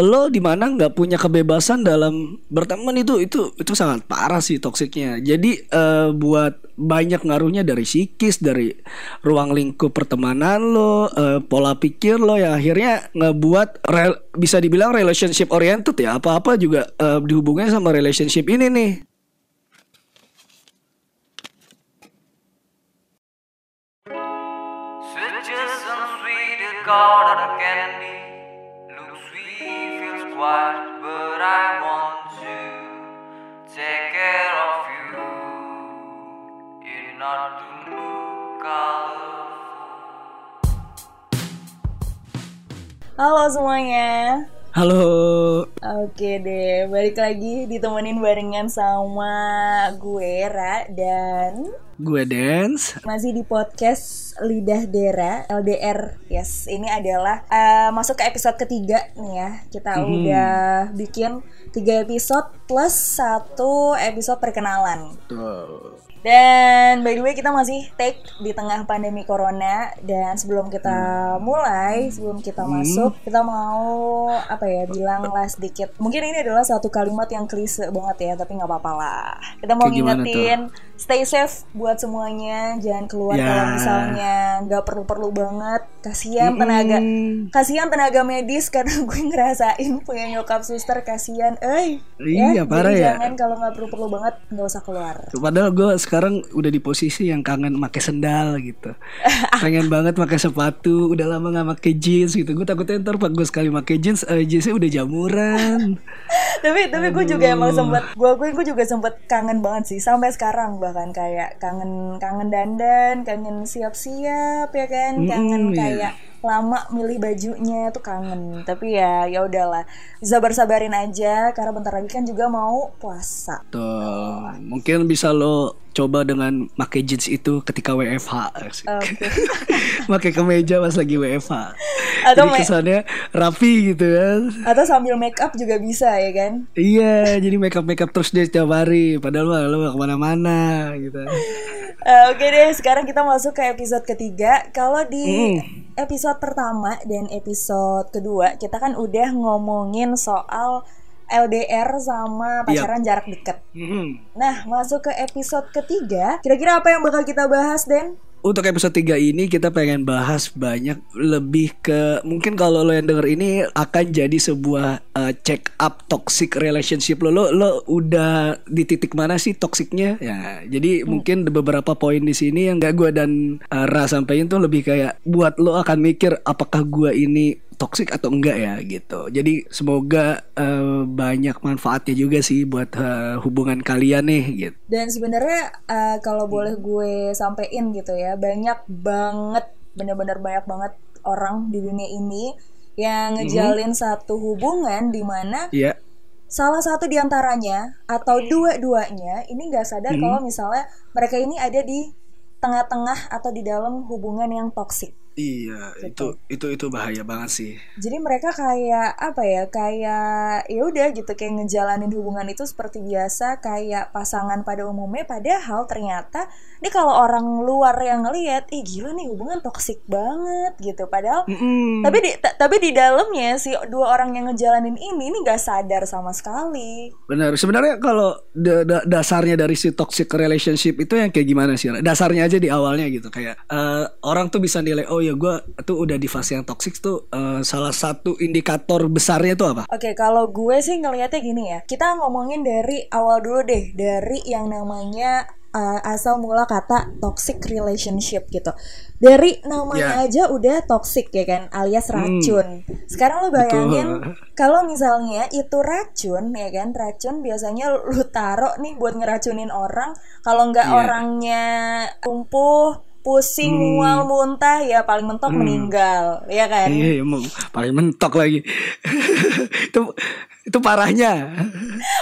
lo di mana nggak punya kebebasan dalam berteman itu itu itu sangat parah sih toksiknya. Jadi uh, buat banyak ngaruhnya dari psikis dari ruang lingkup pertemanan lo uh, pola pikir lo yang akhirnya ngebuat rel, bisa dibilang relationship oriented ya. Apa apa juga uh, dihubungnya sama relationship ini nih. Looks sweet, but I want to take care of you. It's not to look Halo semuanya. Halo. Oke deh, balik lagi ditemenin barengan sama gue Ra dan Gue Dance Masih di podcast Lidah Dera LDR Yes, ini adalah uh, Masuk ke episode ketiga nih ya Kita hmm. udah bikin tiga episode Plus satu episode perkenalan Tuh. Dan by the way kita masih take di tengah pandemi corona dan sebelum kita hmm. mulai, sebelum kita hmm. masuk, kita mau apa ya bilang lah sedikit. Mungkin ini adalah satu kalimat yang klise banget ya, tapi nggak apa-apa lah. Kita mau ngingetin stay safe buat semuanya, jangan keluar ya. kalau misalnya nggak perlu-perlu banget. Kasihan tenaga, kasihan tenaga medis karena gue ngerasain punya nyokap suster kasihan. Eh, iya ya, parah ya. Jangan kalau nggak perlu-perlu banget nggak usah keluar. Padahal gue sekarang udah di posisi yang kangen pakai sendal gitu. Pengen banget pakai sepatu udah lama nggak pakai jeans gitu. Gue takutnya ntar pak gue sekali pakai jeans uh, jeansnya udah jamuran. Tapi tapi gue juga emang sempet gue gue gue juga sempet kangen banget sih sampai sekarang bahkan kayak kangen kangen dandan kangen siap-siap ya kan kangen mm, kayak yeah lama milih bajunya tuh kangen. Tapi ya ya udahlah. Sabar sabarin aja karena bentar lagi kan juga mau puasa. Tuh mungkin bisa lo coba dengan pakai jeans itu ketika WFH okay. pakai kemeja pas lagi WFH atau jadi kesannya rapi gitu kan atau sambil make up juga bisa ya kan? Iya jadi make up make up terus deh setiap hari. Padahal lo gak ke mana-mana gitu uh, oke okay deh sekarang kita masuk ke episode ketiga kalau di mm episode pertama dan episode kedua kita kan udah ngomongin soal LDR sama pacaran yep. jarak dekat. Mm-hmm. Nah, masuk ke episode ketiga, kira-kira apa yang bakal kita bahas, Den? Untuk episode 3 ini kita pengen bahas banyak lebih ke mungkin kalau lo yang denger ini akan jadi sebuah uh, check up toxic relationship lo lo lo udah di titik mana sih toksiknya ya jadi hmm. mungkin beberapa poin di sini yang gak gue dan uh, Ra sampaikan tuh lebih kayak buat lo akan mikir apakah gue ini toxic atau enggak ya gitu. Jadi semoga uh, banyak manfaatnya juga sih buat uh, hubungan kalian nih gitu. Dan sebenarnya uh, kalau boleh gue sampein gitu ya, banyak banget bener-bener banyak banget orang di dunia ini yang mhm. ngejalin mm-hmm. satu hubungan di mana yeah. salah satu di antaranya atau dua-duanya ini nggak sadar mm-hmm. kalau misalnya mereka ini ada di tengah-tengah atau di dalam hubungan yang toksik. Iya, gitu. itu itu itu bahaya banget sih. Jadi mereka kayak apa ya? Kayak ya udah gitu kayak ngejalanin hubungan itu seperti biasa kayak pasangan pada umumnya padahal ternyata ini kalau orang luar yang ngelihat, ih gila nih hubungan toksik banget gitu. Padahal mm -mm. tapi di tapi di dalamnya si dua orang yang ngejalanin ini ini gak sadar sama sekali. Benar. Sebenarnya kalau da da dasarnya dari si toxic relationship itu yang kayak gimana sih? Dasarnya aja di awalnya gitu kayak uh, orang tuh bisa nilai oh ya gue tuh udah di fase yang toxic tuh uh, salah satu indikator besarnya tuh apa? Oke, okay, kalau gue sih ngelihatnya gini ya. Kita ngomongin dari awal dulu deh, dari yang namanya uh, asal mula kata toxic relationship gitu. Dari namanya yeah. aja udah toxic ya kan, alias hmm. racun. Hmm. Sekarang lo bayangin kalau misalnya itu racun ya kan, racun biasanya lu taruh nih buat ngeracunin orang. Kalau nggak yeah. orangnya lumpuh pusing hmm. mual muntah ya paling mentok hmm. meninggal ya kan iya, iya paling mentok lagi itu itu parahnya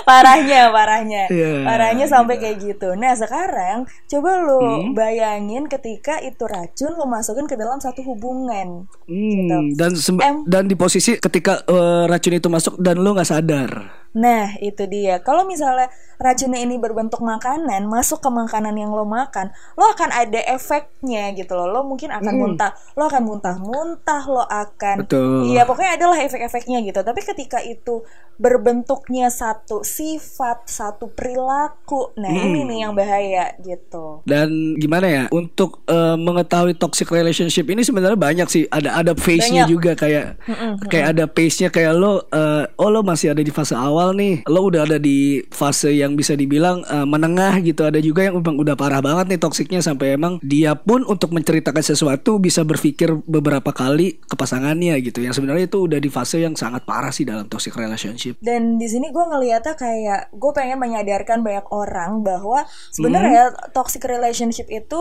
parahnya parahnya yeah, parahnya sampai yeah. kayak gitu nah sekarang coba lu hmm. bayangin ketika itu racun lu masukin ke dalam satu hubungan hmm. gitu. dan dan di posisi ketika uh, racun itu masuk dan lu nggak sadar Nah, itu dia. Kalau misalnya racunnya ini berbentuk makanan, masuk ke makanan yang lo makan, lo akan ada efeknya gitu loh. Lo mungkin akan Hmm. muntah, lo akan muntah-muntah, lo akan Betul. Iya, pokoknya adalah efek-efeknya gitu. Tapi ketika itu berbentuknya satu sifat, satu perilaku, nah Hmm. ini nih yang bahaya gitu. Dan gimana ya untuk eh, mengetahui toxic relationship ini sebenarnya banyak sih. Ada ada Banyak. juga kayak kayak ada phase-nya kayak lo eh, oh lo masih ada di fase awal nih. Lo udah ada di fase yang bisa dibilang eh, menengah gitu. Ada juga yang memang udah parah banget nih toksiknya sampai emang dia pun untuk menceritakan sesuatu bisa berpikir beberapa kali ke pasangannya gitu. Yang sebenarnya itu udah di fase yang sangat parah sih dalam toxic relationship. Dan di sini gue ngeliatnya kayak gue pengen menyadarkan banyak orang bahwa sebenarnya toxic relationship itu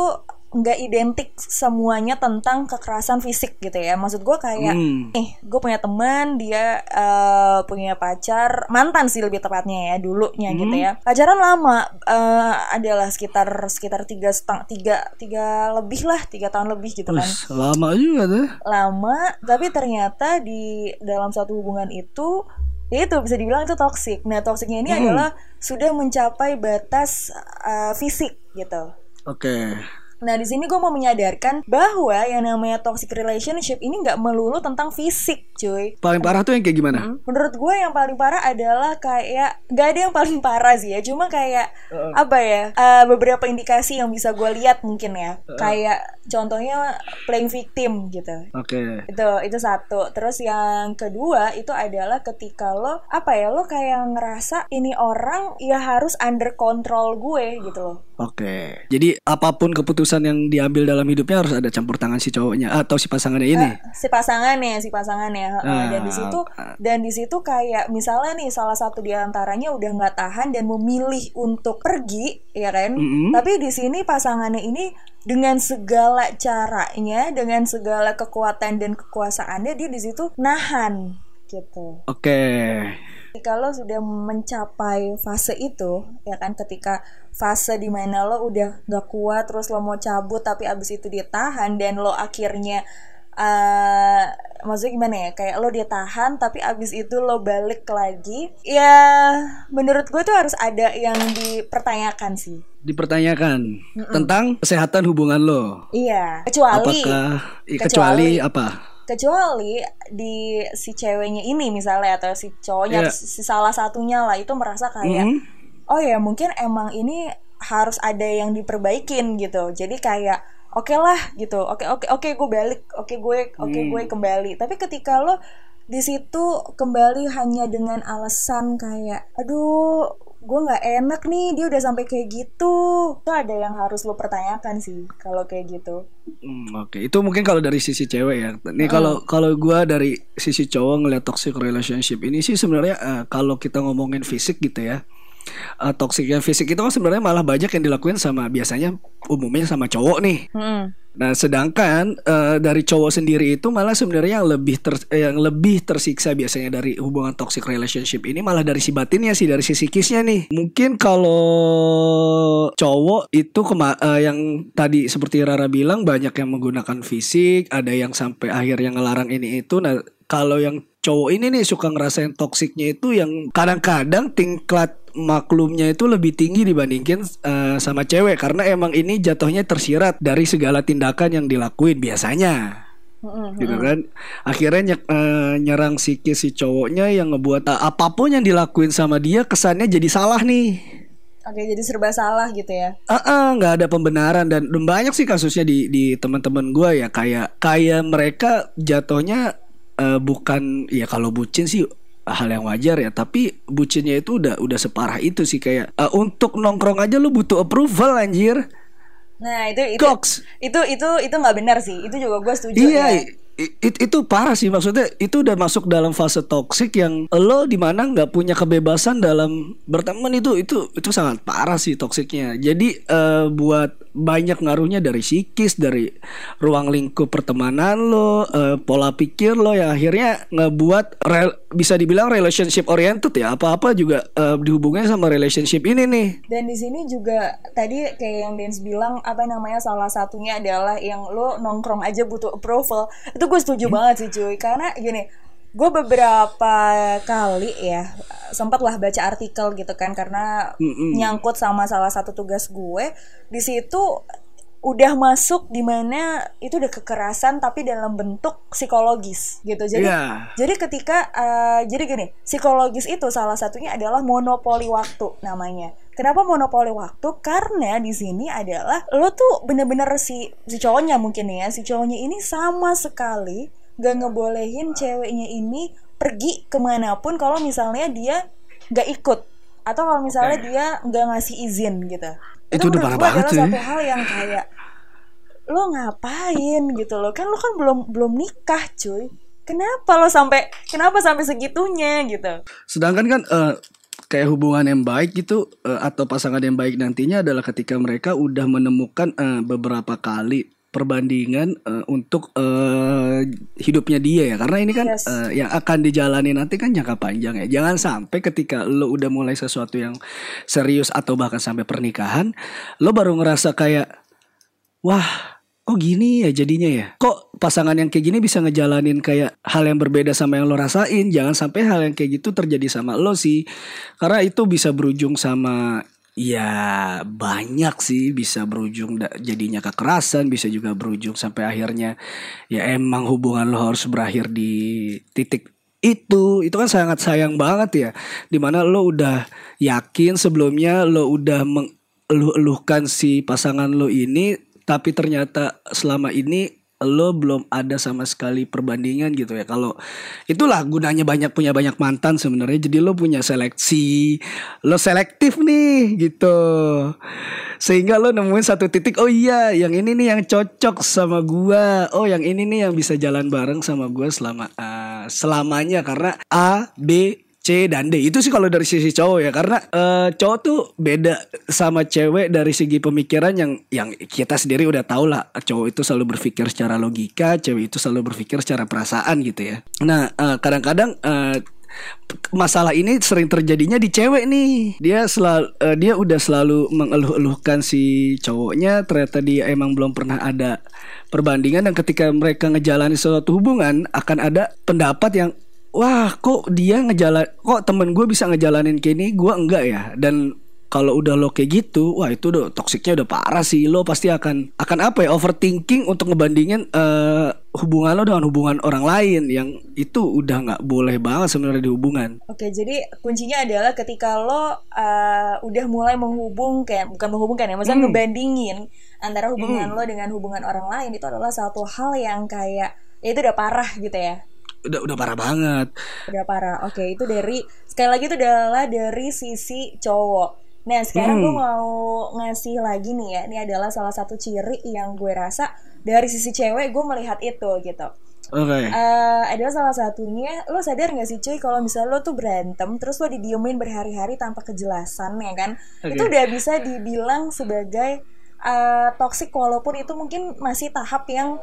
nggak identik semuanya tentang kekerasan fisik gitu ya. Maksud gue kayak, Hmm. nih gue punya teman dia eh, punya pacar mantan sih lebih tepatnya ya dulunya gitu ya. Pacaran lama eh, adalah sekitar sekitar tiga setang tiga tiga lebih lah tiga tahun lebih gitu kan Us, lama juga tuh. lama tapi ternyata di dalam satu hubungan itu ya itu bisa dibilang itu toksik. Nah toksiknya ini Hmm. adalah sudah mencapai batas uh, fisik gitu. Oke. Nah di sini gue mau menyadarkan bahwa yang namanya toxic relationship ini nggak melulu tentang fisik, cuy. Paling parah tuh yang kayak gimana? Menurut gue yang paling parah adalah kayak gak ada yang paling parah sih ya, cuma kayak apa ya uh, beberapa indikasi yang bisa gue lihat mungkin ya, kayak contohnya playing victim gitu. Oke. itu itu satu. Terus yang kedua itu adalah ketika lo apa ya lo kayak ngerasa ini orang ya harus under control gue gitu loh Oke, jadi apa pun keputusan yang diambil dalam hidupnya harus ada campur tangan si cowoknya atau si pasangannya ini. si pasangannya si pasangannya heeh. Ah, dan di situ ah. dan di situ kayak misalnya nih salah satu di antaranya udah nggak tahan dan memilih untuk pergi ya kan Mm-mm. tapi di sini pasangannya ini dengan segala caranya dengan segala kekuatan dan kekuasaannya dia di situ nahan gitu Oke, ketika lo sudah mencapai fase itu ya kan ketika fase di mana lo udah gak kuat terus lo mau cabut tapi abis itu dia tahan dan lo akhirnya eh maksudnya gimana ya kayak lo dia tahan tapi abis itu lo balik lagi ya menurut gue tuh harus ada yang dipertanyakan sih dipertanyakan tentang kesehatan hubungan lo. iya kecuali Apakah i- kecuali, apa? Kecuali di si ceweknya ini misalnya atau si cowoknya Iya. si salah satunya lah itu merasa kayak Mhm. oh ya mungkin emang ini harus ada yang diperbaikin gitu. Jadi kayak oke lah gitu. Oke oke oke gue balik. Oke gue oke gue kembali. Tapi ketika lo di situ kembali hanya dengan alasan kayak aduh gue nggak enak nih dia udah sampai kayak gitu itu ada yang harus lo pertanyakan sih kalau kayak gitu Hmm, Oke, itu mungkin kalau dari sisi cewek ya. Nih kalau kalau gua dari sisi cowok ngeliat toxic relationship ini sih sebenarnya eh, kalau kita ngomongin fisik gitu ya. Eh, toxic yang fisik itu kan sebenarnya malah banyak yang dilakuin sama biasanya umumnya sama cowok nih. Nah, sedangkan eh, dari cowok sendiri itu malah sebenarnya yang lebih ter- eh, yang lebih tersiksa biasanya dari hubungan toxic relationship ini malah dari si batinnya sih, dari si psikisnya nih. Mungkin kalau cowok itu kema- eh, yang tadi seperti Rara bilang banyak yang menggunakan fisik, ada yang sampai akhirnya ngelarang ini itu. Nah, kalau yang cowok ini nih suka ngerasain toksiknya itu yang kadang-kadang tingkat maklumnya itu lebih tinggi dibandingkan eh, sama cewek. Karena emang ini jatuhnya tersirat dari segala tindakan yang dilakuin biasanya. Gitu kan? Akhirnya ny- eh, nyerang psikis si cowoknya yang ngebuat eh, apa pun yang dilakuin sama dia kesannya jadi salah nih. Oke jadi serba salah gitu ya? Ah, ah, nggak ada pembenaran. Dan banyak sih kasusnya di di teman-teman gue ya. Kayak kayak mereka jatuhnya eh, bukan ya kalau bucin sih hal yang wajar ya tapi bucinnya itu udah udah separah itu sih kayak eh, untuk nongkrong aja lu butuh approval anjir nah itu itu Goks. itu itu itu nggak benar sih itu juga gue setuju iya ya. I- i- itu parah sih maksudnya itu udah masuk dalam fase toksik yang lo di mana nggak punya kebebasan dalam berteman itu itu itu sangat parah sih toksiknya jadi eh, buat banyak ngaruhnya dari psikis dari ruang lingkup pertemanan lo eh, pola pikir lo yang akhirnya ngebuat rel- bisa dibilang relationship oriented ya apa apa juga eh, dihubungnya sama relationship ini nih Dan di sini juga tadi kayak yang Dens bilang apa namanya salah satunya adalah yang lo nongkrong aja butuh approval. Itu gue setuju banget sih cuy karena gini, gue beberapa kali ya sempat lah baca artikel gitu kan karena Mm-mm. nyangkut sama salah satu tugas gue di situ udah masuk di mana itu udah kekerasan tapi dalam bentuk psikologis gitu jadi Iya. jadi ketika eh, jadi gini psikologis itu salah satunya adalah monopoli waktu namanya kenapa monopoli waktu karena di sini adalah lo tuh bener-bener si si cowoknya mungkin ya si cowoknya ini sama sekali gak ngebolehin ceweknya ini pergi ke mana pun kalau misalnya dia nggak ikut atau kalau misalnya Oke. dia nggak ngasih izin gitu Itu udah parah banget sih. satu hal yang kayak lo ngapain? gitu loh. Kan lo kan belum belum nikah cuy. Kenapa lo sampai kenapa sampai segitunya gitu? Sedangkan kan eh, kayak hubungan yang baik gitu eh, atau pasangan yang baik nantinya adalah ketika mereka udah menemukan eh, beberapa kali perbandingan eh, untuk eh, hidupnya dia ya. Karena ini kan Yes. eh, yang akan dijalani nanti kan jangka panjang ya. Jangan sampai ketika lo udah mulai sesuatu yang serius atau bahkan sampai pernikahan lo baru ngerasa kayak wah kok gini ya jadinya ya? Kok pasangan yang kayak gini bisa ngejalanin kayak hal yang berbeda sama yang lo rasain? Jangan sampai hal yang kayak gitu terjadi sama lo sih. Karena itu bisa berujung sama ya banyak sih bisa berujung jadinya kekerasan bisa juga berujung sampai akhirnya ya emang hubungan lo harus berakhir di titik itu. Itu kan sangat sayang banget ya di mana lo udah yakin sebelumnya lo udah mengeluh-eluhkan si pasangan lo ini tapi ternyata selama ini lo belum ada sama sekali perbandingan gitu ya. Kalau itulah gunanya banyak punya banyak mantan sebenarnya. Jadi lo punya seleksi lo selektif nih gitu. Sehingga lo nemuin satu titik oh iya yang ini nih yang cocok sama gua. Oh yang ini nih yang bisa jalan bareng sama gua selama eh, selamanya. Karena A B C dan D. Itu sih kalau dari sisi cowok ya karena eh, cowok tuh beda sama cewek dari segi pemikiran yang yang kita sendiri udah tahu lah cowok itu selalu berpikir secara logika cewek itu selalu berpikir secara perasaan gitu ya. Nah eh, kadang-kadang eh, masalah ini sering terjadinya di cewek nih. Dia selalu dia udah selalu mengeluh-eluhkan si cowoknya ternyata dia emang belum pernah ada perbandingan dan ketika mereka ngejalani suatu hubungan akan ada pendapat yang wah kok dia ngejalan kok temen gue bisa ngejalanin kayak ini? Gue enggak ya. Dan kalau udah lo kayak gitu wah itu udah toksiknya udah parah sih. Lo pasti akan akan apa ya overthinking untuk ngebandingin eh, hubungan lo dengan hubungan orang lain yang itu udah nggak boleh banget sebenarnya di hubungan. Oke, jadi kuncinya adalah ketika lo uh, udah mulai menghubungkan, bukan menghubungkan ya, maksudnya Hmm. ngebandingin antara hubungan lo dengan hubungan orang lain itu adalah satu hal yang kayak ya itu udah parah gitu ya. Udah udah parah banget Udah parah. Oke, itu dari sekali lagi itu adalah dari sisi cowok. Nah, sekarang gue Hmm. mau ngasih lagi nih ya. Ini adalah salah satu ciri yang gue rasa dari sisi cewek gue melihat itu gitu. oke Eh, adalah salah satunya lo sadar gak sih cuy kalau misalnya lo tuh berantem terus lo didiemin berhari-hari tanpa kejelasan ya kan Oke. itu udah bisa dibilang sebagai eh, toxic walaupun itu mungkin masih tahap yang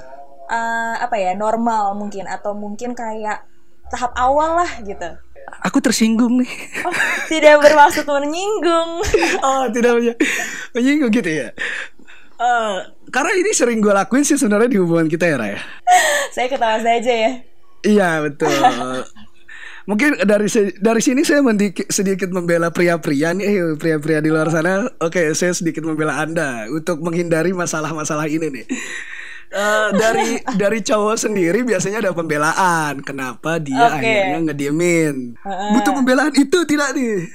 eh, apa ya normal mungkin atau mungkin kayak tahap awal lah gitu. Aku tersinggung nih. Oh tidak bermaksud menyinggung. Oh tidak menyinggung gitu ya? Eh, karena ini sering gue lakuin sih sebenarnya di hubungan kita ya Raya. Saya ketawa saja ya. Iya betul. Mungkin dari dari sini saya mendik- sedikit membela pria-pria nih, eh, pria-pria di luar sana. Oke, saya sedikit membela anda untuk menghindari masalah-masalah ini nih. Eh, dari dari cowok sendiri biasanya ada pembelaan. Kenapa dia Oke. akhirnya ngediemin? Butuh pembelaan itu tidak nih?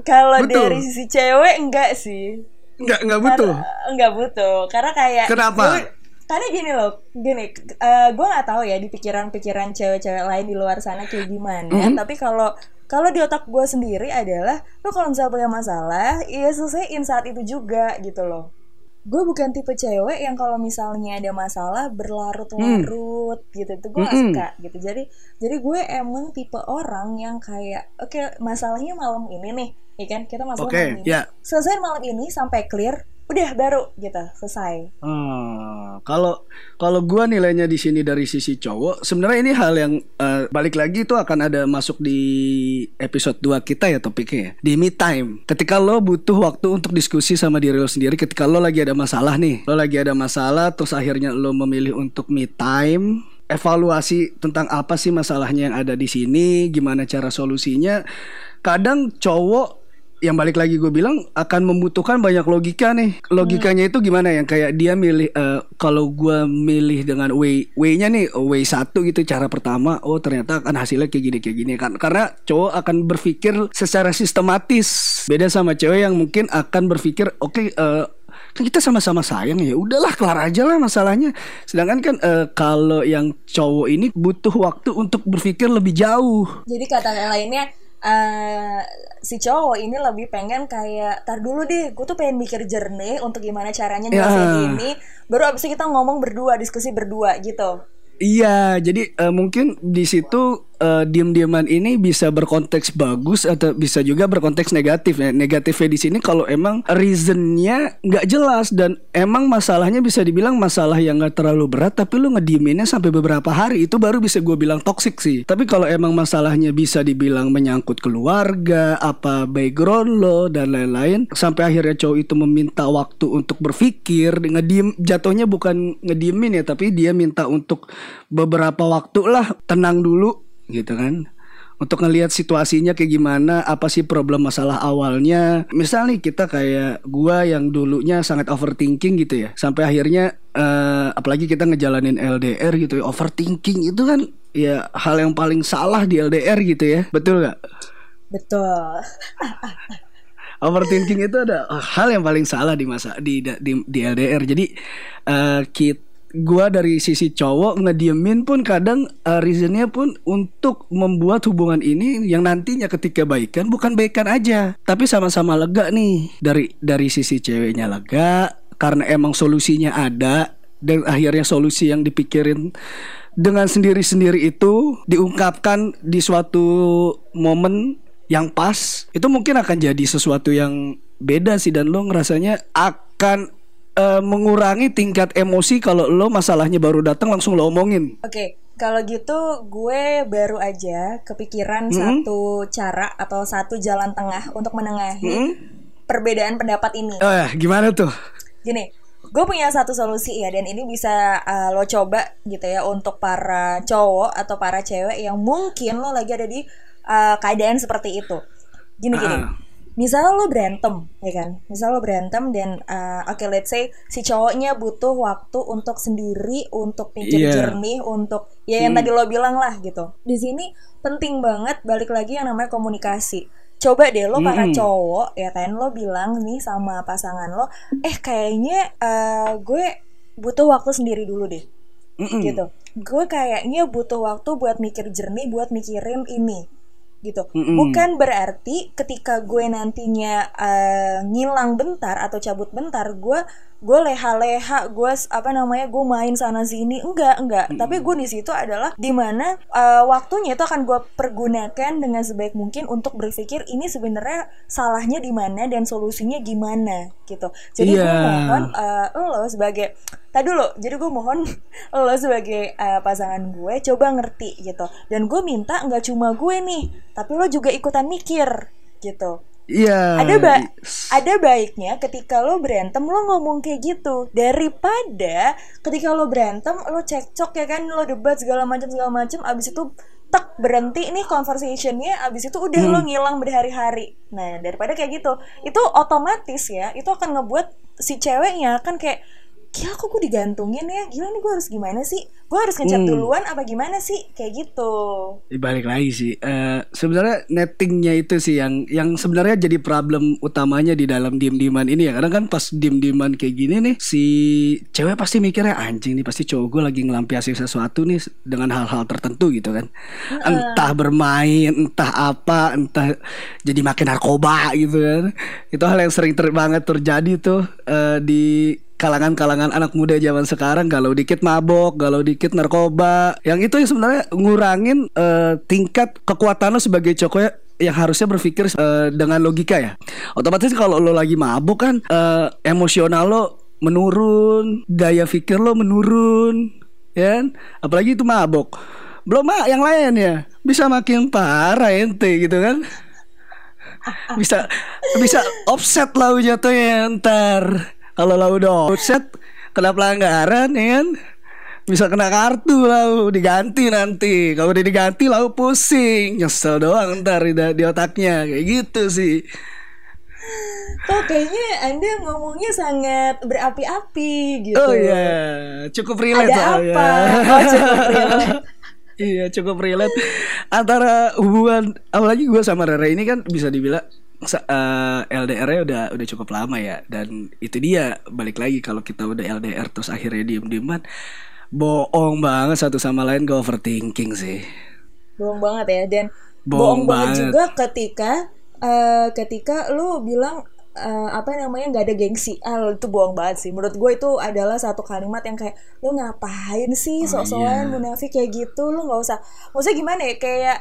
kalau dari sisi cewek enggak sih Nggak nggak butuh. Karena- enggak butuh karena kayak Kenapa? gue- karena gini loh gini eh gue nggak tahu ya di pikiran-pikiran cewek-cewek lain di luar sana kayak gimana Mhm. tapi kalau kalau di otak gue sendiri adalah lo kalau misalnya punya masalah ya selesaiin saat itu juga gitu loh gue bukan tipe cewek yang kalau misalnya ada masalah berlarut-larut gitu itu gue gak Mm-mm. suka gitu jadi jadi gue emang tipe orang yang kayak oke masalahnya malam ini nih ya kan kita masalah Oke, malam ini ya. selesai malam ini sampai clear udah baru gitu selesai Hmm, kalau kalau gua nilainya di sini dari sisi cowok, sebenarnya ini hal yang eh, balik lagi itu akan ada masuk di episode 2 kita ya topiknya ya. Di me time. Ketika lo butuh waktu untuk diskusi sama diri lo sendiri ketika lo lagi ada masalah nih. Lo lagi ada masalah terus akhirnya lo memilih untuk me time evaluasi tentang apa sih masalahnya yang ada di sini, gimana cara solusinya. Kadang cowok yang balik lagi gue bilang akan membutuhkan banyak logika nih. Logikanya itu gimana yang kayak dia milih uh, kalau gue milih dengan way way-nya nih way satu gitu cara pertama oh ternyata akan hasilnya kayak gini kayak gini. Kan karena cowok akan berpikir secara sistematis. Beda sama cewek yang mungkin akan berpikir oke okay, uh, eh, kan kita sama-sama sayang ya udahlah kelar aja lah masalahnya. Sedangkan kan uh, kalau yang cowok ini butuh waktu untuk berpikir lebih jauh. Jadi kata lainnya uh, si cowok ini lebih pengen kayak tar dulu deh gue tuh pengen mikir jernih untuk gimana caranya nyelesain yeah. ini baru abis itu kita ngomong berdua diskusi berdua gitu Iya, jadi uh, mungkin di situ uh, diam-diaman ini bisa berkonteks bagus atau bisa juga berkonteks negatif. Ya. Negatifnya di sini kalau emang reasonnya nggak jelas dan emang masalahnya bisa dibilang masalah yang nggak terlalu berat, tapi lu ngedieminnya sampai beberapa hari itu baru bisa gue bilang toksik sih. Tapi kalau emang masalahnya bisa dibilang menyangkut keluarga, apa background lo dan lain-lain, sampai akhirnya cowok itu meminta waktu untuk berpikir, ngediem jatuhnya bukan ngediemin ya, tapi dia minta untuk beberapa waktu lah tenang dulu gitu kan untuk ngelihat situasinya kayak gimana, apa sih problem masalah awalnya. Misal nih kita kayak gua yang dulunya sangat overthinking gitu ya, sampai akhirnya uh, apalagi kita ngejalanin LDR gitu ya, overthinking itu kan ya hal yang paling salah di LDR gitu ya, betul gak? Betul. overthinking itu ada hal yang paling salah di masa di di, di LDR. Jadi uh, kita gua dari sisi cowok ngediemin pun kadang uh, reasonnya pun untuk membuat hubungan ini yang nantinya ketika baikan bukan baikan aja tapi sama-sama lega nih. Dari dari sisi ceweknya lega karena emang solusinya ada dan akhirnya solusi yang dipikirin dengan sendiri-sendiri itu diungkapkan di suatu momen yang pas. Itu mungkin akan jadi sesuatu yang beda sih dan lo ngerasanya akan uh, mengurangi tingkat emosi kalau lo masalahnya baru datang langsung lo omongin. Oke, okay. kalau gitu gue baru aja kepikiran -hmm. satu cara atau satu jalan tengah untuk menengahi -hmm. perbedaan pendapat ini. Eh, gimana tuh? Gini, gue punya satu solusi ya dan ini bisa uh, lo coba gitu ya untuk para cowok atau para cewek yang mungkin lo lagi ada di uh, keadaan seperti itu. Gini gini. Misalnya lo berantem ya kan misalnya lo berantem dan uh, oke okay, let's say si cowoknya butuh waktu untuk sendiri untuk pikir yeah. jernih untuk ya yang hmm. tadi lo bilang lah gitu di sini penting banget balik lagi yang namanya komunikasi coba deh lo para hmm. cowok ya kan lo bilang nih sama pasangan lo eh kayaknya uh, gue butuh waktu sendiri dulu deh mm -mm. gitu gue kayaknya butuh waktu buat mikir jernih buat mikirin ini gitu. Mm -hmm. Bukan berarti ketika gue nantinya uh, ngilang bentar atau cabut bentar, gue gue leha-leha, gue apa namanya, gue main sana sini, enggak enggak. Mm -hmm. Tapi gue di situ adalah di mana uh, waktunya itu akan gue pergunakan dengan sebaik mungkin untuk berpikir ini sebenarnya salahnya di mana dan solusinya gimana gitu. Jadi yeah. gue mohon uh, lo sebagai Tadi dulu, jadi gue mohon lo sebagai uh, pasangan gue coba ngerti gitu. Dan gue minta nggak cuma gue nih, tapi lo juga ikutan mikir gitu. Iya. Ada ba ada baiknya ketika lo berantem lo ngomong kayak gitu daripada ketika lo berantem lo cekcok ya kan lo debat segala macam segala macam abis itu tek berhenti nih conversationnya abis itu udah hmm. lo ngilang berhari-hari nah daripada kayak gitu itu otomatis ya itu akan ngebuat si ceweknya kan kayak gila kok gue digantungin ya. Gila nih gue harus gimana sih? Gue harus ngechat hmm. duluan apa gimana sih? Kayak gitu. Balik lagi sih. Uh, sebenarnya nettingnya itu sih yang yang sebenarnya jadi problem utamanya di dalam diem dieman ini ya. Karena kan pas diem dieman kayak gini nih si cewek pasti mikirnya anjing nih pasti cowok gue lagi ngelampiasin sesuatu nih dengan hal-hal tertentu gitu kan. Uh. entah bermain entah apa entah jadi makin narkoba gitu kan. Itu hal yang sering ter banget terjadi tuh uh, di kalangan-kalangan anak muda zaman sekarang galau dikit mabok, galau dikit narkoba. Yang itu yang sebenarnya ngurangin uh, tingkat kekuatan lo sebagai cowok yang harusnya berpikir uh, dengan logika ya. Otomatis kalau lo lagi mabuk kan uh, emosional lo menurun, daya pikir lo menurun, ya kan? Apalagi itu mabuk. Belum mak yang lain ya bisa makin parah ente gitu kan bisa bisa offset lah jatuhnya ntar kalau lo udah offset kena pelanggaran ya kan bisa kena kartu lah diganti nanti kalau udah diganti lalu pusing nyesel doang ntar di, di otaknya kayak gitu sih Kok kayaknya Anda ngomongnya sangat berapi-api gitu. oh iya cukup relate Ada soalnya. apa? Oh, cukup relate. iya cukup relate antara hubungan apalagi gue sama Rere ini kan bisa dibilang sa- eh, LDR-nya udah udah cukup lama ya dan itu dia balik lagi kalau kita udah LDR terus akhirnya diem-dieman bohong banget satu sama lain gue overthinking sih Bohong banget ya dan Bohong bohong, banget. banget. juga ketika eh, ketika lu bilang eh, apa namanya nggak ada gengsi. Ah, itu bohong banget sih. Menurut gue itu adalah satu kalimat yang kayak lu ngapain sih Oh, sok-sokan iya. munafik kayak gitu. Lu nggak usah. Maksudnya gimana ya kayak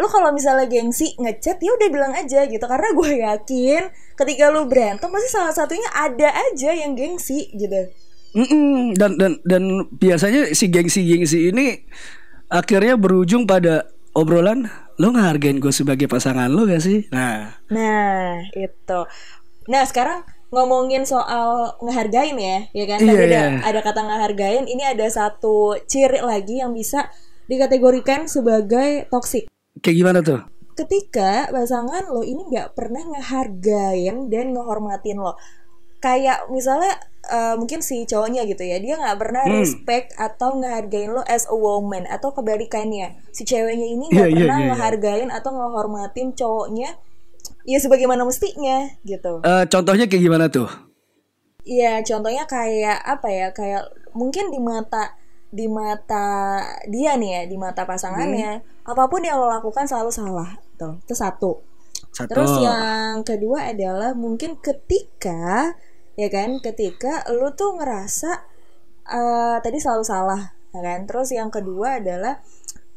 lu kalau misalnya gengsi ngechat ya udah bilang aja gitu karena gue yakin ketika lu berantem pasti salah satunya ada aja yang gengsi gitu Mm-mm. dan dan dan biasanya si gengsi-gengsi ini akhirnya berujung pada obrolan lo ngehargain gue sebagai pasangan lo gak sih nah Nah, itu. Nah, sekarang ngomongin soal ngehargain ya, ya kan? Tadi ada, iya. ada kata ngehargain, ini ada satu ciri lagi yang bisa dikategorikan sebagai toksik. Kayak gimana tuh Ketika pasangan lo ini nggak pernah ngehargain dan ngehormatin lo. Kayak misalnya eh, mungkin si cowoknya gitu ya, dia nggak pernah Hmm. respect atau ngehargain lo as a woman atau kebalikannya. Si ceweknya ini nggak iya, pernah iya, iya. ngehargain atau ngehormatin cowoknya ya sebagaimana mestinya gitu. Eh, contohnya kayak gimana tuh Iya, contohnya kayak apa ya? Kayak mungkin di mata di mata dia nih ya, di mata pasangannya, apa pun yang lo lakukan selalu salah. Tuh, itu satu. satu Terus yang kedua adalah mungkin ketika ya kan, ketika lo tuh ngerasa eh, tadi selalu salah, ya kan? Terus yang kedua adalah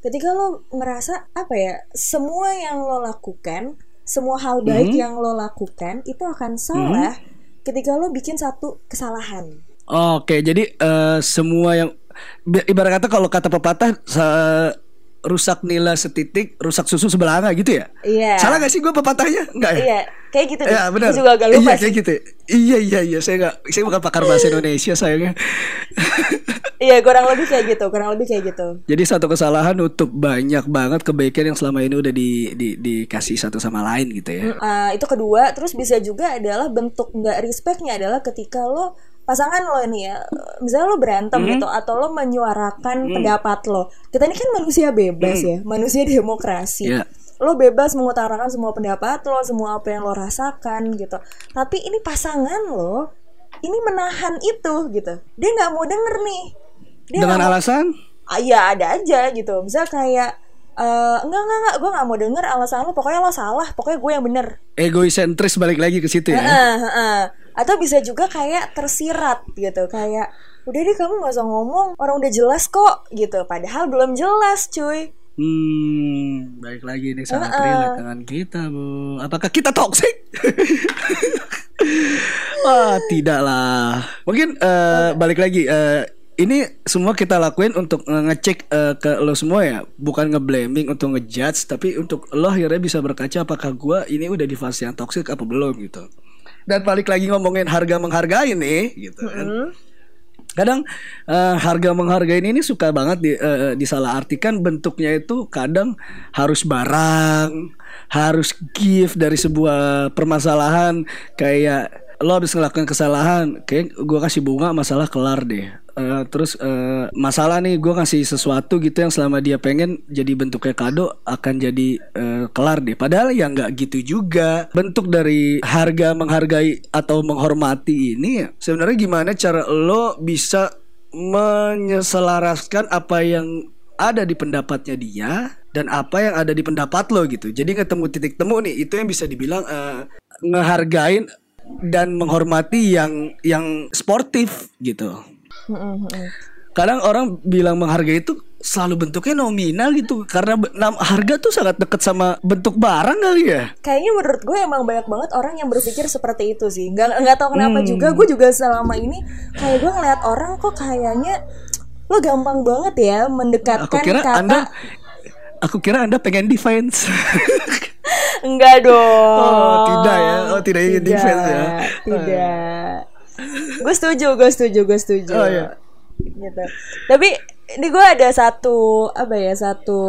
ketika lo ngerasa apa ya, semua yang lo lakukan, semua hal baik Mhm. yang lo lakukan itu akan salah ketika lo bikin satu kesalahan. Oke, jadi eh, semua yang ibarat kata kalau kata pepatah rusak nila setitik, rusak susu sebelah nggak gitu ya? Iya. Salah gak sih gue pepatahnya? Enggak ya? Iya, kayak gitu deh. Ya benar. Gue juga agak lupa Iya sih. kayak gitu. Iya iya iya. Saya nggak. Saya bukan pakar bahasa Indonesia sayangnya. Iya, kurang lebih kayak gitu, kurang lebih kayak gitu. Jadi satu kesalahan untuk banyak banget kebaikan yang selama ini udah di, di dikasih satu sama lain gitu ya. Uh, itu kedua, terus bisa juga adalah bentuk nggak respectnya adalah ketika lo pasangan lo nih ya, misalnya lo berantem Hmm. gitu atau lo menyuarakan pendapat lo. Kita ini kan manusia bebas ya, manusia demokrasi. Iya. Lo bebas mengutarakan semua pendapat lo, semua apa yang lo rasakan gitu. Tapi ini pasangan lo, ini menahan itu gitu. Dia nggak mau denger nih. Dia Dengan mau- alasan Ah, Iya ada aja gitu Misalnya kayak eh enggak enggak enggak gue nggak mau denger alasan lo pokoknya lo salah pokoknya gue yang bener egoisentris balik lagi ke situ ya. Heeh, heeh. Atau bisa juga kayak tersirat gitu kayak udah deh kamu gak usah ngomong orang udah jelas kok gitu padahal belum jelas cuy Hmm, baik lagi ini sangat Heeh. relate dengan kita, Bu. Apakah kita toxic? Wah, tidak lah. Mungkin eh, balik lagi eh, ini semua kita lakuin untuk ngecek eh, ke lo semua ya, bukan ngeblaming untuk ngejudge, tapi untuk lo akhirnya bisa berkaca apakah gua ini udah di fase yang toxic apa belum gitu. Dan balik lagi ngomongin harga menghargai nih, gitu kan. Kadang eh, harga menghargai ini suka banget di, eh, disalahartikan. Bentuknya itu kadang harus barang harus gift dari sebuah permasalahan. Kayak lo habis ngelakuin kesalahan kayak gue kasih bunga masalah kelar deh. Eh, terus eh, masalah nih gue ngasih sesuatu gitu yang selama dia pengen jadi bentuknya kado akan jadi eh, kelar deh. Padahal ya nggak gitu juga. Bentuk dari harga menghargai atau menghormati ini ya, sebenarnya gimana cara lo bisa menyelaraskan apa yang ada di pendapatnya dia dan apa yang ada di pendapat lo gitu. Jadi ketemu titik temu nih itu yang bisa dibilang eh, ngehargain dan menghormati yang yang sportif gitu kadang orang bilang menghargai itu selalu bentuknya nominal gitu karena harga tuh sangat deket sama bentuk barang kali ya Kayaknya menurut gue emang banyak banget orang yang berpikir seperti itu sih. Nggak nggak tahu kenapa Hmm. juga. Gue juga selama ini kayak gue ngeliat orang kok kayaknya lo gampang banget ya aku mendekatkan kira kata anda aku kira anda pengen defense enggak dong. Oh, tidak ya. Oh, tidak ingin defense ya. Tidak. gue setuju, gue setuju, gue setuju. Oh, iya. gitu tapi ini gue ada satu apa ya satu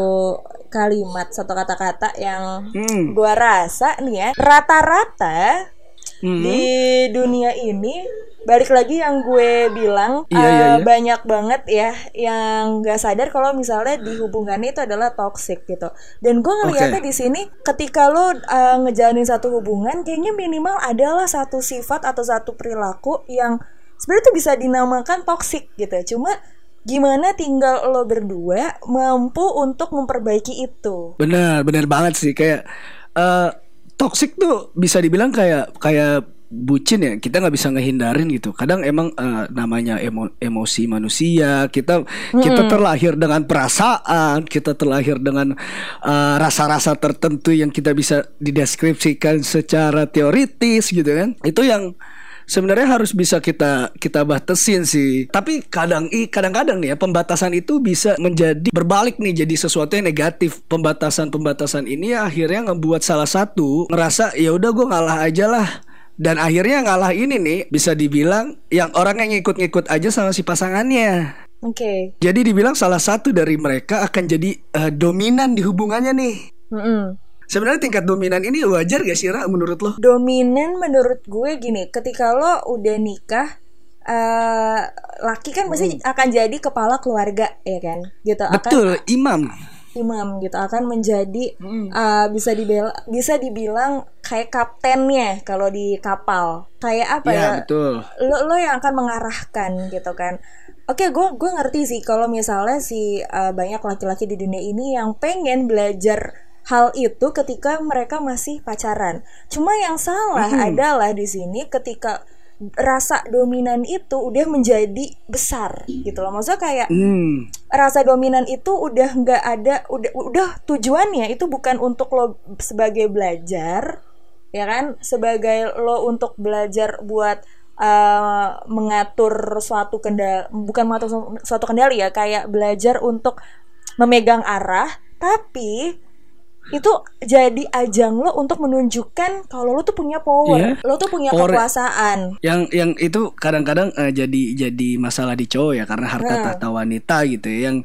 kalimat satu kata-kata yang Hmm. gue rasa nih ya rata-rata Hmm. di dunia ini balik lagi yang gue bilang Iya, eh, iya, iya. banyak banget ya yang nggak sadar kalau misalnya di hubungannya itu adalah toxic gitu dan gue ngeliatnya Oke. di sini ketika lo eh, ngejalanin satu hubungan kayaknya minimal adalah satu sifat atau satu perilaku yang sebenarnya tuh bisa dinamakan toxic gitu cuma gimana tinggal lo berdua mampu untuk memperbaiki itu Benar, benar banget sih kayak eh toxic tuh bisa dibilang kayak kayak bucin ya. Kita nggak bisa ngehindarin gitu. Kadang emang eh, namanya emo- emosi manusia kita kita terlahir dengan perasaan kita terlahir dengan eh, rasa-rasa tertentu yang kita bisa dideskripsikan secara teoritis gitu kan. Itu yang sebenarnya harus bisa kita kita batasin sih. Tapi kadang i kadang-kadang nih ya pembatasan itu bisa menjadi berbalik nih jadi sesuatu yang negatif. Pembatasan-pembatasan ini akhirnya ngebuat salah satu ngerasa ya udah gue ngalah aja lah. Dan akhirnya ngalah ini nih bisa dibilang yang orang yang ngikut-ngikut aja sama si pasangannya. oke Jadi dibilang salah satu dari mereka akan jadi eh, dominan di hubungannya nih. Mm-mm. Sebenarnya tingkat dominan ini wajar gak sih Ra menurut lo? dominan menurut gue gini ketika lo udah nikah eh laki kan pasti akan jadi kepala keluarga ya kan? Gitu akan Betul, imam. imam gitu. Akan menjadi eh, bisa dibilang bisa dibilang kayak kaptennya kalau di kapal. Kayak apa ya, Ya, betul. lo lo yang akan mengarahkan gitu kan. Oke gue gue ngerti sih kalau misalnya si uh, banyak laki-laki di dunia ini yang pengen belajar hal itu ketika mereka masih pacaran. Cuma yang salah adalah di sini ketika rasa dominan itu udah menjadi besar gitu loh. Maksudnya kayak Hmm. rasa dominan itu udah nggak ada udah udah tujuannya itu bukan untuk lo sebagai belajar ya kan? Sebagai lo untuk belajar buat eh, mengatur suatu kendali bukan mengatur su- suatu kendali ya kayak belajar untuk memegang arah tapi itu jadi ajang lo untuk menunjukkan kalau lo tuh punya power Iya. lo tuh punya Power- kekuasaan yang yang itu kadang-kadang eh, jadi jadi masalah di cowok ya karena harta Nah. tahta wanita gitu ya yang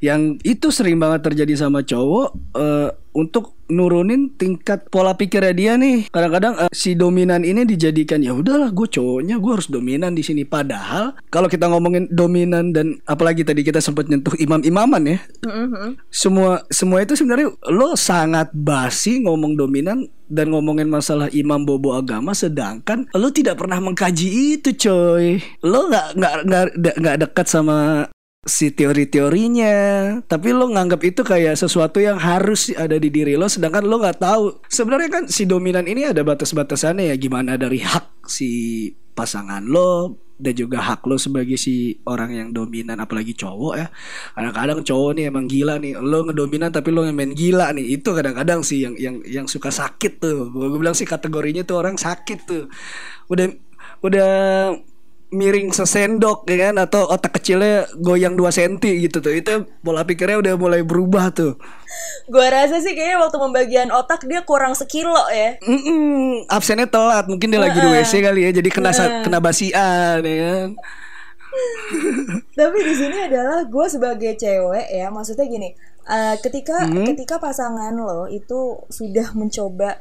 yang itu sering banget terjadi sama cowok eh, untuk nurunin tingkat pola pikirnya dia nih. Kadang-kadang eh, si dominan ini dijadikan ya udahlah gue cowoknya gue harus dominan di sini. Padahal kalau kita ngomongin dominan dan apalagi tadi kita sempat nyentuh imam-imaman ya Mhm. semua semua itu sebenarnya lo sangat basi ngomong dominan dan ngomongin masalah imam bobo agama sedangkan lo tidak pernah mengkaji itu coy. Lo nggak nggak nggak nggak dekat sama si teori-teorinya. Tapi lo nganggap itu kayak sesuatu yang harus ada di diri lo sedangkan lo nggak tahu. Sebenarnya kan si dominan ini ada batas-batasannya ya gimana dari hak si pasangan lo dan juga hak lo sebagai si orang yang dominan apalagi cowok ya. Kadang-kadang cowok nih emang gila nih lo ngedominan tapi lo main gila nih. Itu kadang-kadang sih yang yang yang suka sakit tuh. Gue bilang sih kategorinya tuh orang sakit tuh. Udah udah miring sesendok ya kan? Atau otak kecilnya goyang 2 senti gitu tuh. Itu pola pikirnya udah mulai berubah tuh. Gua rasa sih kayaknya waktu pembagian otak dia kurang sekilo ya. Mm-mm, absennya telat. Mungkin dia lagi di WC kali ya jadi kena kena basian ya kan? Tapi di sini adalah gue sebagai cewek ya, maksudnya gini, eh, ketika ketika pasangan lo itu sudah mencoba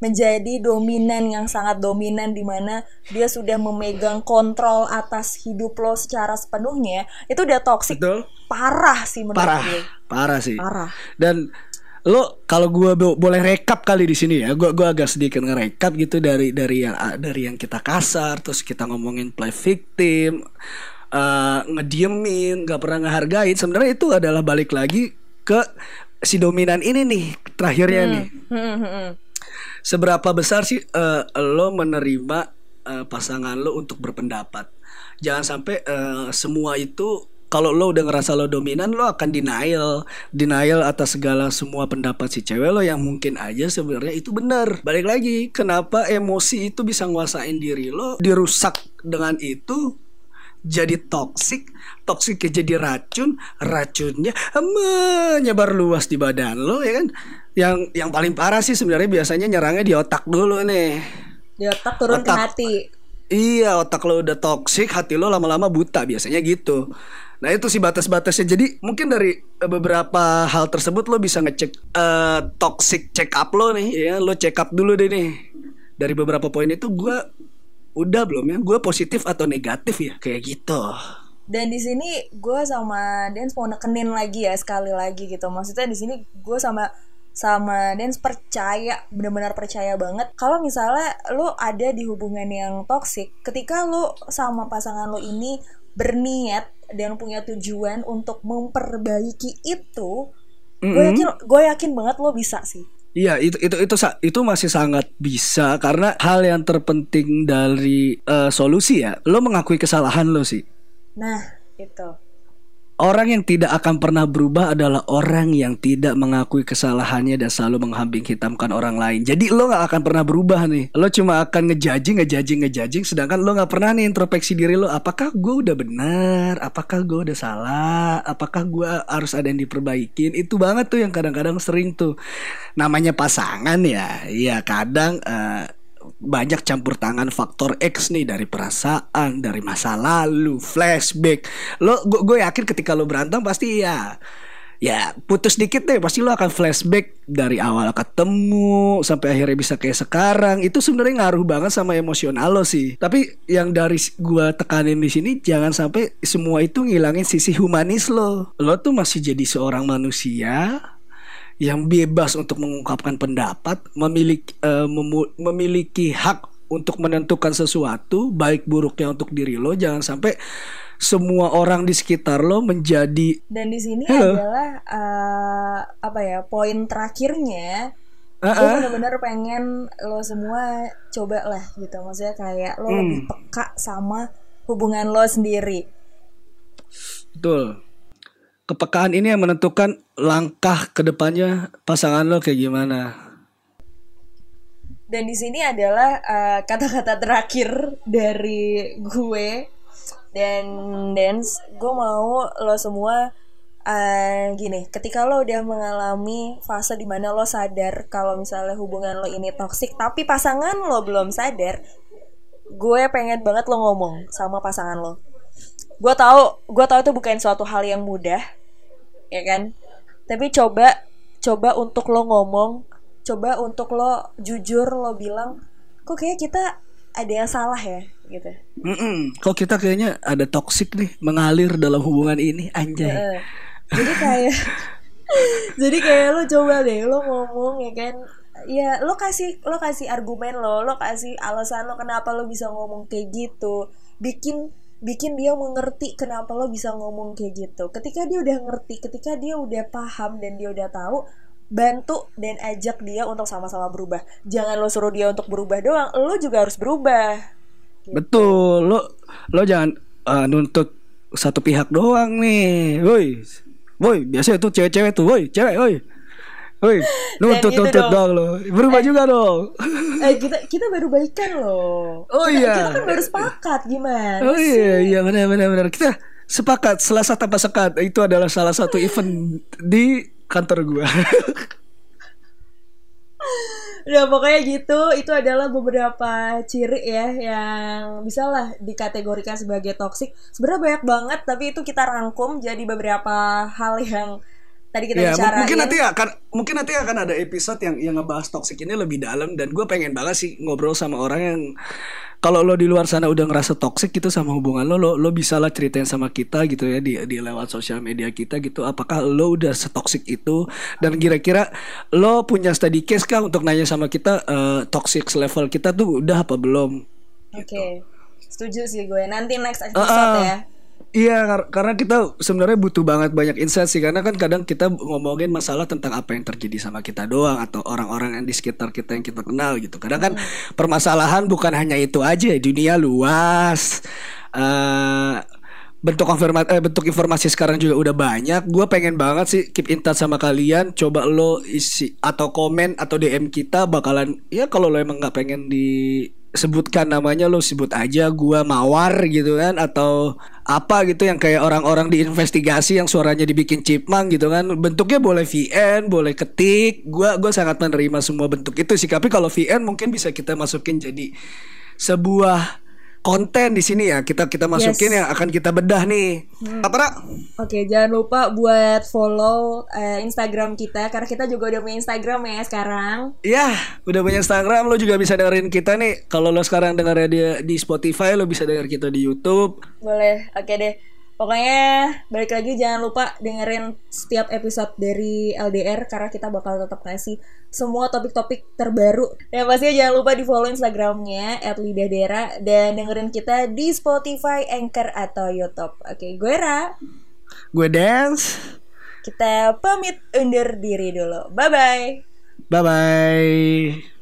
menjadi dominan yang sangat dominan di mana dia sudah memegang kontrol atas hidup lo secara sepenuhnya, itu udah toksik parah sih menurut parah gue. parah sih Parah. dan lo kalau gua bo- boleh rekap kali di sini ya gua gua agak sedikit ngerekap gitu dari dari yang dari yang kita kasar terus kita ngomongin play victim eh, ngediemin nggak pernah ngehargain sebenarnya itu adalah balik lagi ke si dominan ini nih terakhirnya nih Hmm, hmm, hmm. Seberapa besar sih eh, lo menerima eh, pasangan lo untuk berpendapat? Jangan sampai eh, semua itu kalau lo udah ngerasa lo dominan lo akan denial. Denial atas segala semua pendapat si cewek lo yang mungkin aja sebenarnya itu benar. Balik lagi kenapa emosi itu bisa nguasain diri lo dirusak dengan itu? Jadi toksik, toksiknya jadi racun, racunnya menyebar luas di badan lo ya kan. Yang yang paling parah sih sebenarnya biasanya nyerangnya di otak dulu nih. Di otak turun ke Otak. hati. Iya otak lo udah toxic, hati lo lama-lama buta biasanya gitu. Nah itu sih batas-batasnya. Jadi mungkin dari beberapa hal tersebut lo bisa ngecek uh, toxic check up lo nih, ya lo check up dulu deh nih. Dari beberapa poin itu gue udah belum ya? Gue positif atau negatif ya? Kayak gitu. Dan di sini gue sama Dance mau nekenin lagi ya sekali lagi gitu. Maksudnya di sini gue sama sama Dance percaya benar-benar percaya banget kalau misalnya lo ada di hubungan yang toksik ketika lo sama pasangan lo ini berniat dan punya tujuan untuk memperbaiki itu mm -hmm. gue yakin gue yakin banget lo bisa sih Iya itu itu itu itu masih sangat bisa karena hal yang terpenting dari uh, solusi ya lo mengakui kesalahan lo sih. Nah itu Orang yang tidak akan pernah berubah adalah orang yang tidak mengakui kesalahannya dan selalu menghambing hitamkan orang lain. Jadi lo gak akan pernah berubah nih. Lo cuma akan ngejajing, ngejajing, ngejajing. Sedangkan lo gak pernah nih introspeksi diri lo. Apakah gue udah benar? Apakah gue udah salah? Apakah gue harus ada yang diperbaikin? Itu banget tuh yang kadang-kadang sering tuh. Namanya pasangan ya. Iya kadang... Uh, banyak campur tangan faktor X nih dari perasaan, dari masa lalu, flashback. Lo gue yakin ketika lo berantem pasti ya ya putus dikit deh pasti lo akan flashback dari awal ketemu sampai akhirnya bisa kayak sekarang. Itu sebenarnya ngaruh banget sama emosional lo sih. Tapi yang dari gue tekanin di sini jangan sampai semua itu ngilangin sisi humanis lo. Lo tuh masih jadi seorang manusia yang bebas untuk mengungkapkan pendapat, memiliki uh, memiliki hak untuk menentukan sesuatu baik buruknya untuk diri lo jangan sampai semua orang di sekitar lo menjadi dan di sini Hello. adalah uh, apa ya poin terakhirnya uh -uh. gue benar-benar pengen lo semua coba lah gitu maksudnya kayak lo hmm. lebih peka sama hubungan lo sendiri betul kepekaan ini yang menentukan langkah ke depannya pasangan lo kayak gimana. Dan di sini adalah eh, kata-kata terakhir dari gue dan dance. Gue mau lo semua uh, gini, ketika lo udah mengalami fase di mana lo sadar kalau misalnya hubungan lo ini toksik, tapi pasangan lo belum sadar, gue pengen banget lo ngomong sama pasangan lo. Gue tahu, gue tahu itu bukan suatu hal yang mudah, ya kan? Tapi coba coba untuk lo ngomong coba untuk lo jujur lo bilang kok kayak kita ada yang salah ya? Gitu. Mm -mm. kok kita kayaknya ada toksik nih mengalir dalam hubungan ini anjay. Jadi kayak jadi kayak lo coba deh lo ngomong ya kan? Ya lo kasih lo kasih argumen lo lo kasih alasan lo kenapa lo bisa ngomong kayak gitu. Bikin bikin dia mengerti kenapa lo bisa ngomong kayak gitu. Ketika dia udah ngerti ketika dia udah paham dan dia udah tahu bantu dan ajak dia untuk sama-sama berubah. Jangan lo suruh dia untuk berubah doang lo juga harus berubah. Gitu. betul lo lo jangan uh, nuntut satu pihak doang nih. Woi woi biasa itu cewek-cewek tuh woi cewek woi Woi, nuntut gitu nuntut dong lo. Berubah eh, juga dong. Eh kita kita baru baikan loh. Oh kita, iya. Kita kan baru sepakat gimana? Oh iya iya benar benar benar. Kita sepakat Selasa tanpa sekat itu adalah salah satu event di kantor gua. Udah pokoknya gitu Itu adalah beberapa ciri ya Yang bisa lah dikategorikan sebagai toxic Sebenarnya banyak banget Tapi itu kita rangkum Jadi beberapa hal yang tadi kita ya, bicarain. Mungkin nanti akan mungkin nanti akan ada episode yang yang ngebahas toxic ini lebih dalam dan gue pengen banget sih ngobrol sama orang yang kalau lo di luar sana udah ngerasa toxic gitu sama hubungan lo, lo lo bisa lah ceritain sama kita gitu ya di di lewat sosial media kita gitu. Apakah lo udah setoxic itu dan kira-kira lo punya study case kah untuk nanya sama kita uh, toxic level kita tuh udah apa belum? Oke, okay. gitu. setuju sih gue. Nanti next episode uh, uh, ya Iya, karena kita sebenarnya butuh banget banyak insight sih karena kan kadang kita ngomongin masalah tentang apa yang terjadi sama kita doang atau orang-orang yang di sekitar kita yang kita kenal gitu. Kadang kan permasalahan bukan hanya itu aja, dunia luas. Uh, bentuk konfirmasi eh, bentuk informasi sekarang juga udah banyak. Gue pengen banget sih keep in touch sama kalian. Coba lo isi atau komen atau DM kita bakalan ya kalau lo emang nggak pengen di sebutkan namanya lo sebut aja gua mawar gitu kan atau apa gitu yang kayak orang-orang diinvestigasi yang suaranya dibikin chipmang gitu kan. Bentuknya boleh VN boleh ketik. Gua gua sangat menerima semua bentuk itu sih. Tapi kalau VN mungkin bisa kita masukin jadi sebuah konten di sini ya. Kita kita masukin Yes. yang akan kita bedah nih. Apa Ra? Oke, jangan lupa buat follow eh, Instagram kita karena kita juga udah punya Instagram ya sekarang. Ya, udah punya Instagram lo juga bisa dengerin kita nih. Kalau lo sekarang dengar di, di Spotify, lo bisa denger kita di YouTube. Boleh, oke deh. Pokoknya balik lagi jangan lupa dengerin setiap episode dari LDR karena kita bakal tetap kasih semua topik-topik terbaru. Dan pastinya jangan lupa di follow Instagramnya @lidahdera dan dengerin kita di Spotify, Anchor atau YouTube. Oke, gue Ra. Gue Dance. Kita pamit undur diri dulu. Bye bye. Bye bye.